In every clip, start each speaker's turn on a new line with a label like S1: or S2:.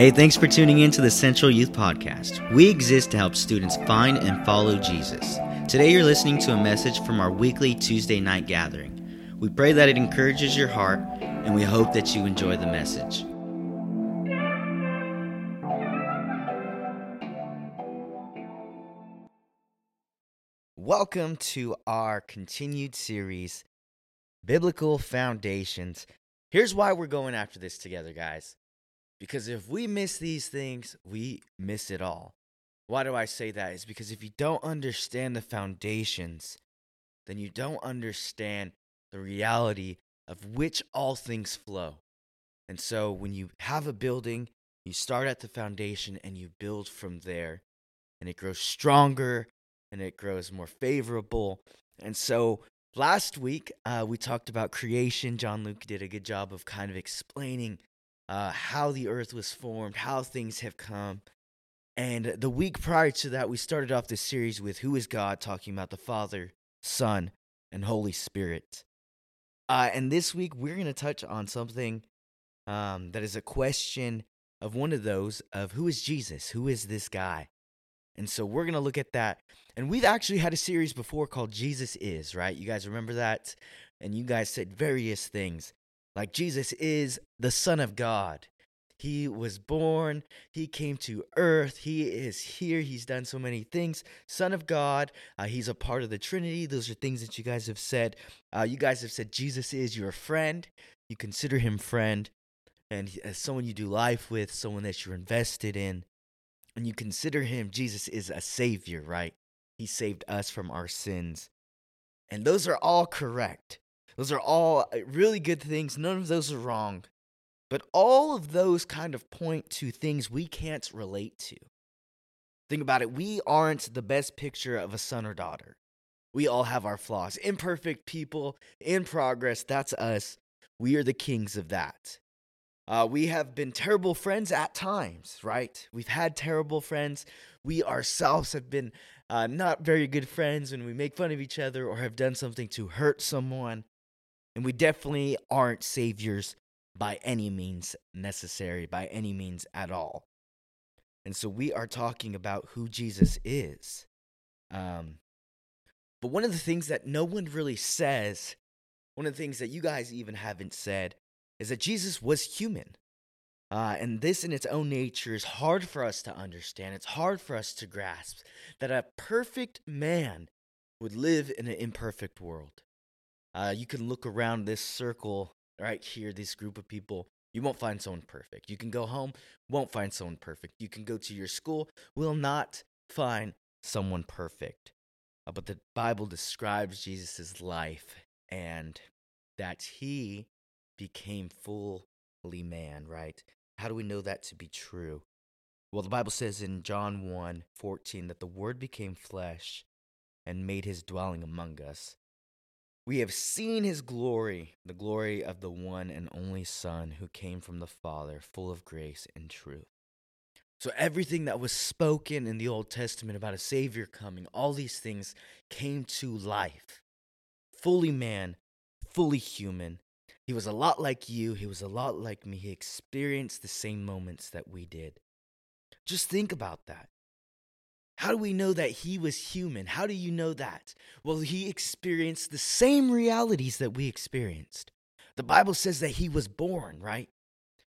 S1: Hey, thanks for tuning in to the Central Youth Podcast. We exist to help students find and follow Jesus. Today, you're listening to a message from our weekly Tuesday night gathering. We pray that it encourages your heart, and we hope that you enjoy the message. Welcome to our continued series, Biblical Foundations. Here's why we're going after this together, guys. Because if we miss these things, we miss it all. Why do I say that? Is because if you don't understand the foundations, then you don't understand the reality of which all things flow. And so when you have a building, you start at the foundation and you build from there, and it grows stronger and it grows more favorable. And so last week, uh, we talked about creation. John Luke did a good job of kind of explaining uh, how the earth was formed, how things have come. And the week prior to that, we started off this series with Who is God, talking about the Father, Son, and Holy Spirit. Uh, and this week, we're going to touch on something um, that is a question of one of those of who is Jesus? Who is this guy? And so we're going to look at that. And we've actually had a series before called Jesus Is, right? You guys remember that? And you guys said various things. Like Jesus is the Son of God. He was born, he came to earth, he is here, he's done so many things. Son of God, uh, he's a part of the Trinity. Those are things that you guys have said. Uh, you guys have said Jesus is your friend, you consider him friend, and as someone you do life with, someone that you're invested in, and you consider him, Jesus is a savior, right? He saved us from our sins. And those are all correct. Those are all uh, really good things. None of those are wrong. But all of those kind of point to things we can't relate to. Think about it. We aren't the best picture of a son or daughter. We all have our flaws. Imperfect people in progress. That's us. We are the kings of that. Uh, we have been terrible friends at times, right? We've had terrible friends. We ourselves have been uh, not very good friends when we make fun of each other or have done something to hurt someone. And we definitely aren't saviors by any means necessary, by any means at all. And so we are talking about who Jesus is. Um, but one of the things that no one really says, one of the things that you guys even haven't said, is that Jesus was human. Uh, and this, in its own nature, is hard for us to understand. It's hard for us to grasp that a perfect man would live in an imperfect world. Uh, you can look around this circle right here, this group of people. You won't find someone perfect. You can go home, won't find someone perfect. You can go to your school, will not find someone perfect. Uh, but the Bible describes Jesus' life and that he became fully man, right? How do we know that to be true? Well, the Bible says in John 1 14 that the Word became flesh and made his dwelling among us. We have seen his glory, the glory of the one and only Son who came from the Father, full of grace and truth. So, everything that was spoken in the Old Testament about a Savior coming, all these things came to life. Fully man, fully human. He was a lot like you, he was a lot like me. He experienced the same moments that we did. Just think about that. How do we know that he was human? How do you know that? Well, he experienced the same realities that we experienced. The Bible says that he was born, right?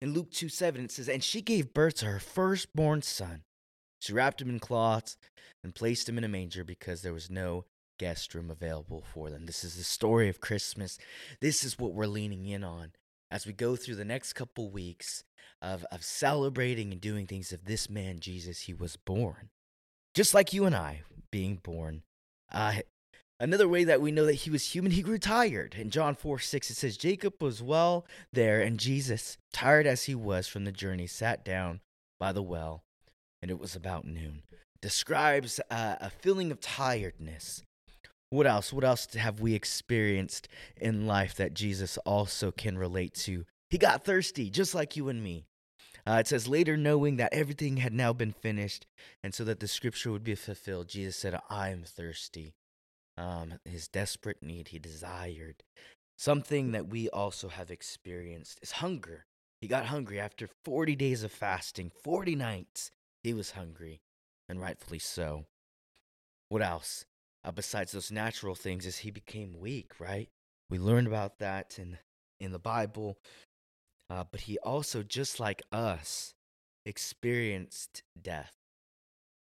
S1: In Luke 2 7, it says, And she gave birth to her firstborn son. She wrapped him in cloths and placed him in a manger because there was no guest room available for them. This is the story of Christmas. This is what we're leaning in on as we go through the next couple weeks of, of celebrating and doing things of this man, Jesus. He was born just like you and I being born. Uh, another way that we know that he was human, he grew tired. In John 4 6, it says, Jacob was well there, and Jesus, tired as he was from the journey, sat down by the well, and it was about noon. Describes uh, a feeling of tiredness. What else? What else have we experienced in life that Jesus also can relate to? He got thirsty, just like you and me. Uh, it says, later knowing that everything had now been finished, and so that the scripture would be fulfilled, Jesus said, I am thirsty. Um, his desperate need, he desired. Something that we also have experienced is hunger. He got hungry after 40 days of fasting, 40 nights. He was hungry, and rightfully so. What else? Uh, besides those natural things, is he became weak, right? We learned about that in, in the Bible. Uh, but he also, just like us, experienced death.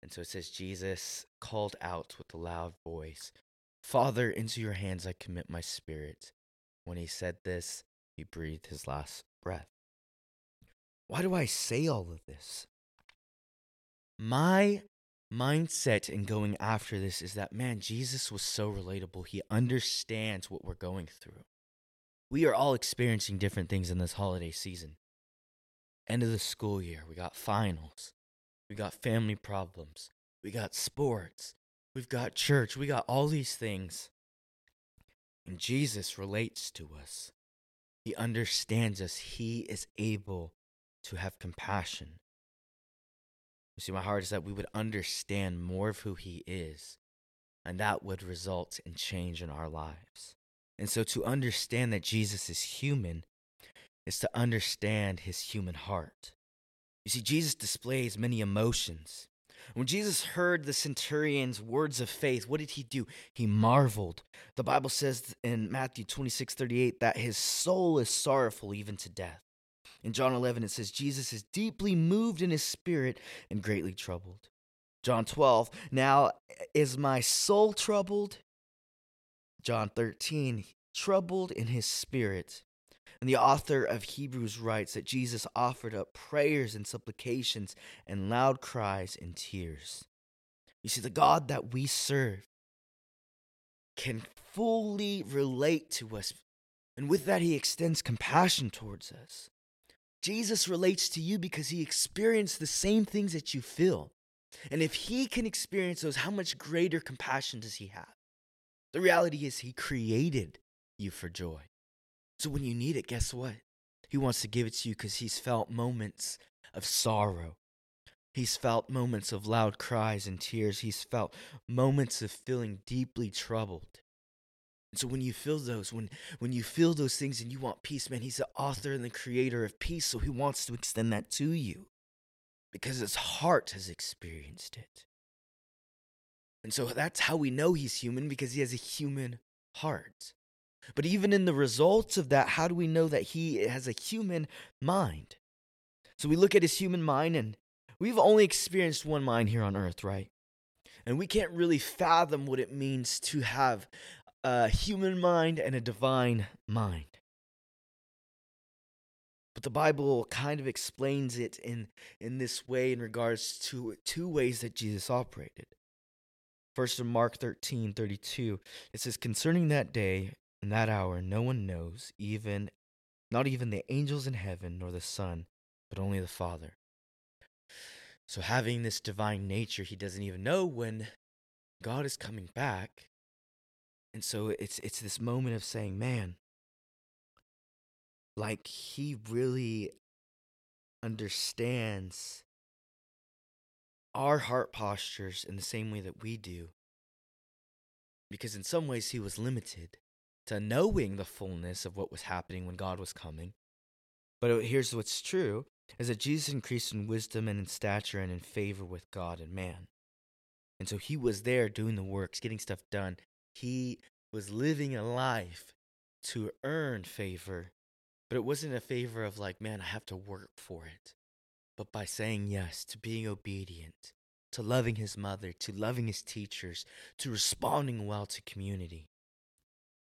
S1: And so it says, Jesus called out with a loud voice, Father, into your hands I commit my spirit. When he said this, he breathed his last breath. Why do I say all of this? My mindset in going after this is that, man, Jesus was so relatable. He understands what we're going through. We are all experiencing different things in this holiday season. End of the school year, we got finals, we got family problems, we got sports, we've got church, we got all these things. And Jesus relates to us. He understands us. He is able to have compassion. You see, my heart is that we would understand more of who He is, and that would result in change in our lives. And so, to understand that Jesus is human is to understand His human heart. You see, Jesus displays many emotions. When Jesus heard the centurion's words of faith, what did he do? He marveled. The Bible says in Matthew 26 38 that his soul is sorrowful even to death. In John 11, it says, Jesus is deeply moved in his spirit and greatly troubled. John 12, now is my soul troubled? John 13, troubled in his spirit. And the author of Hebrews writes that Jesus offered up prayers and supplications and loud cries and tears. You see, the God that we serve can fully relate to us, and with that, he extends compassion towards us. Jesus relates to you because he experienced the same things that you feel. And if he can experience those, how much greater compassion does he have? The reality is, he created you for joy. So when you need it, guess what? He wants to give it to you because he's felt moments of sorrow. He's felt moments of loud cries and tears. He's felt moments of feeling deeply troubled. And so when you feel those, when when you feel those things and you want peace, man, he's the author and the creator of peace, so he wants to extend that to you. Because his heart has experienced it. And so that's how we know he's human because he has a human heart. But even in the results of that, how do we know that he has a human mind? So we look at his human mind, and we've only experienced one mind here on earth, right? And we can't really fathom what it means to have a human mind and a divine mind. But the Bible kind of explains it in, in this way in regards to two ways that Jesus operated. First, in Mark 13 32, it says, Concerning that day and that hour, no one knows, even not even the angels in heaven, nor the Son, but only the Father. So, having this divine nature, he doesn't even know when God is coming back and so it's it's this moment of saying, man, like he really understands our heart postures in the same way that we do. Because in some ways he was limited to knowing the fullness of what was happening when God was coming. But here's what's true is that Jesus increased in wisdom and in stature and in favor with God and man. And so he was there doing the works, getting stuff done, he was living a life to earn favor, but it wasn't a favor of like, man, I have to work for it, but by saying yes, to being obedient, to loving his mother, to loving his teachers, to responding well to community.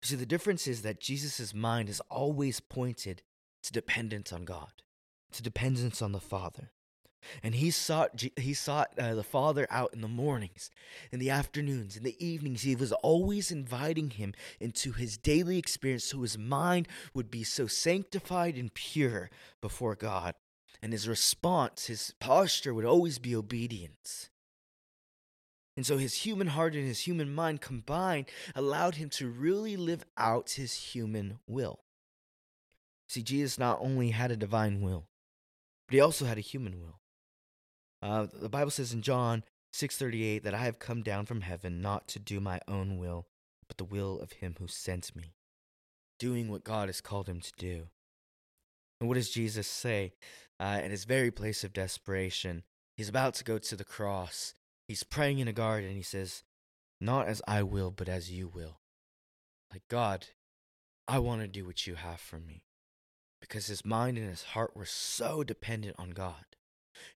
S1: See, the difference is that Jesus' mind is always pointed to dependence on God, to dependence on the Father. And he sought, he sought uh, the Father out in the mornings, in the afternoons, in the evenings. He was always inviting him into his daily experience so his mind would be so sanctified and pure before God. And his response, his posture would always be obedience. And so his human heart and his human mind combined allowed him to really live out his human will. See, Jesus not only had a divine will, but he also had a human will. Uh, the Bible says in John 6:38 that I have come down from heaven not to do my own will, but the will of him who sent me, doing what God has called him to do. And what does Jesus say? Uh, in his very place of desperation, he's about to go to the cross. He's praying in a garden. He says, Not as I will, but as you will. Like, God, I want to do what you have for me. Because his mind and his heart were so dependent on God.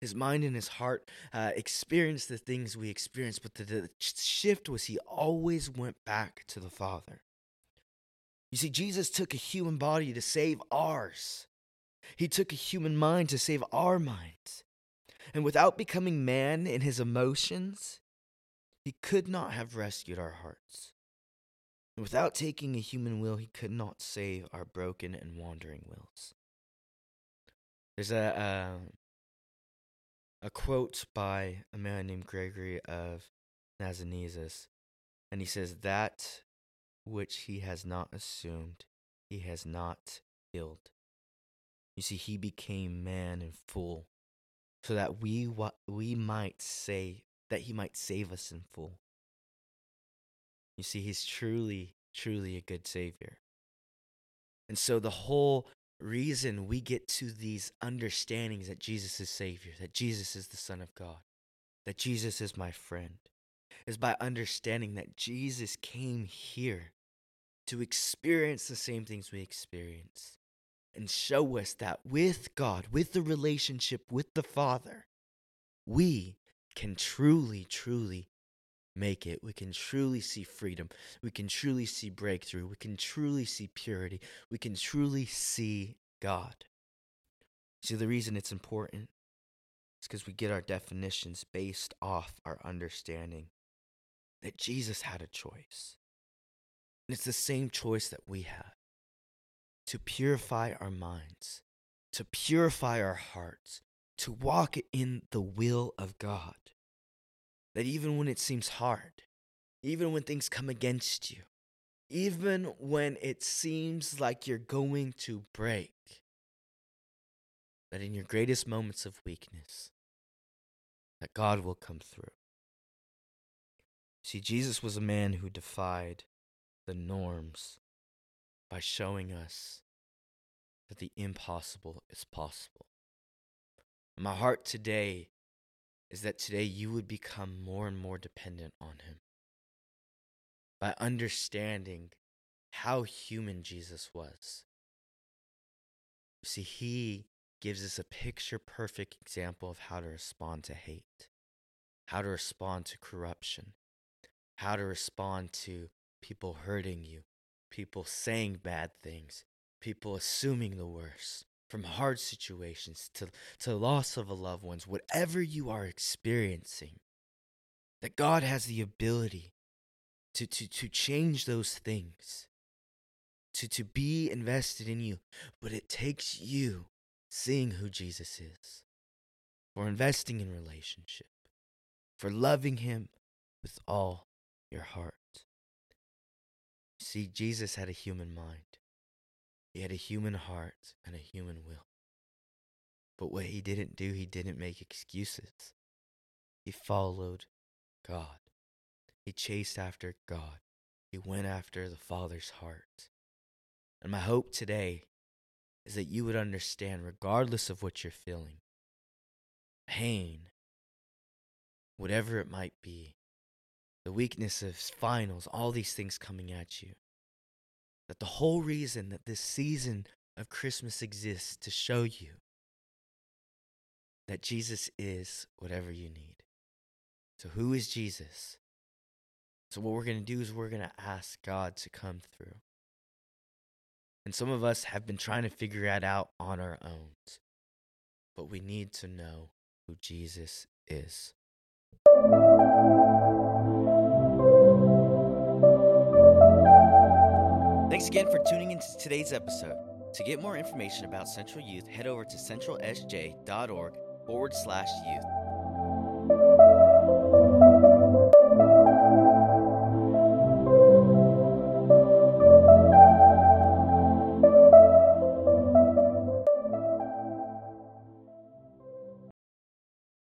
S1: His mind and his heart uh, experienced the things we experienced, but the, the shift was he always went back to the Father. You see, Jesus took a human body to save ours. He took a human mind to save our minds. And without becoming man in his emotions, he could not have rescued our hearts. And without taking a human will, he could not save our broken and wandering wills. There's a, uh, a quote by a man named Gregory of Nazianzus, and he says, That which he has not assumed, he has not filled. You see, he became man and full, so that we we might say that he might save us in full. You see, he's truly, truly a good savior. And so the whole reason we get to these understandings that Jesus is Savior, that Jesus is the Son of God, that Jesus is my friend, is by understanding that Jesus came here to experience the same things we experience and show us that with God, with the relationship with the Father, we can truly, truly make it. We can truly see freedom. We can truly see breakthrough. We can truly see purity. We can truly see God. See, the reason it's important is because we get our definitions based off our understanding that Jesus had a choice. And it's the same choice that we have to purify our minds, to purify our hearts, to walk in the will of God that even when it seems hard, even when things come against you, even when it seems like you're going to break, that in your greatest moments of weakness, that God will come through. See, Jesus was a man who defied the norms by showing us that the impossible is possible. My heart today is that today you would become more and more dependent on Him. By understanding how human Jesus was. See, He gives us a picture perfect example of how to respond to hate, how to respond to corruption, how to respond to people hurting you, people saying bad things, people assuming the worst, from hard situations to, to loss of a loved ones, whatever you are experiencing, that God has the ability to, to, to change those things, to, to be invested in you. But it takes you seeing who Jesus is, for investing in relationship, for loving Him with all your heart. See, Jesus had a human mind. He had a human heart and a human will. But what he didn't do, he didn't make excuses. He followed God. He chased after God. He went after the Father's heart. And my hope today is that you would understand, regardless of what you're feeling, pain, whatever it might be, the weakness of finals, all these things coming at you, that the whole reason that this season of Christmas exists to show you that Jesus is whatever you need. So, who is Jesus? So, what we're going to do is we're going to ask God to come through. And some of us have been trying to figure that out on our own. But we need to know who Jesus is. Again for tuning into today's episode. To get more information about Central Youth, head over to centralsj.org forward slash youth.